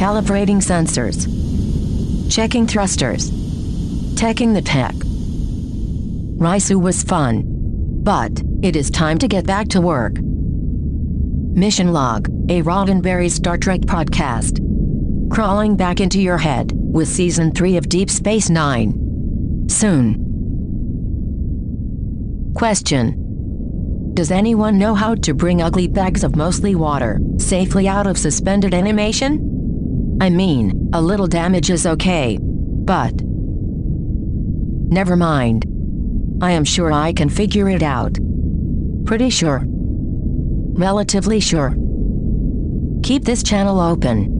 Calibrating sensors. Checking thrusters. Teching the tech. Risa was fun. But, it is time to get back to work. Mission Log, a Roddenberry Star Trek podcast. Crawling back into your head, with Season 3 of Deep Space Nine. Soon. Question. Does anyone know how to bring ugly bags of mostly water safely out of suspended animation? I mean, a little damage is okay. But. Never mind. I am sure I can figure it out. Pretty sure. Relatively sure. Keep this channel open.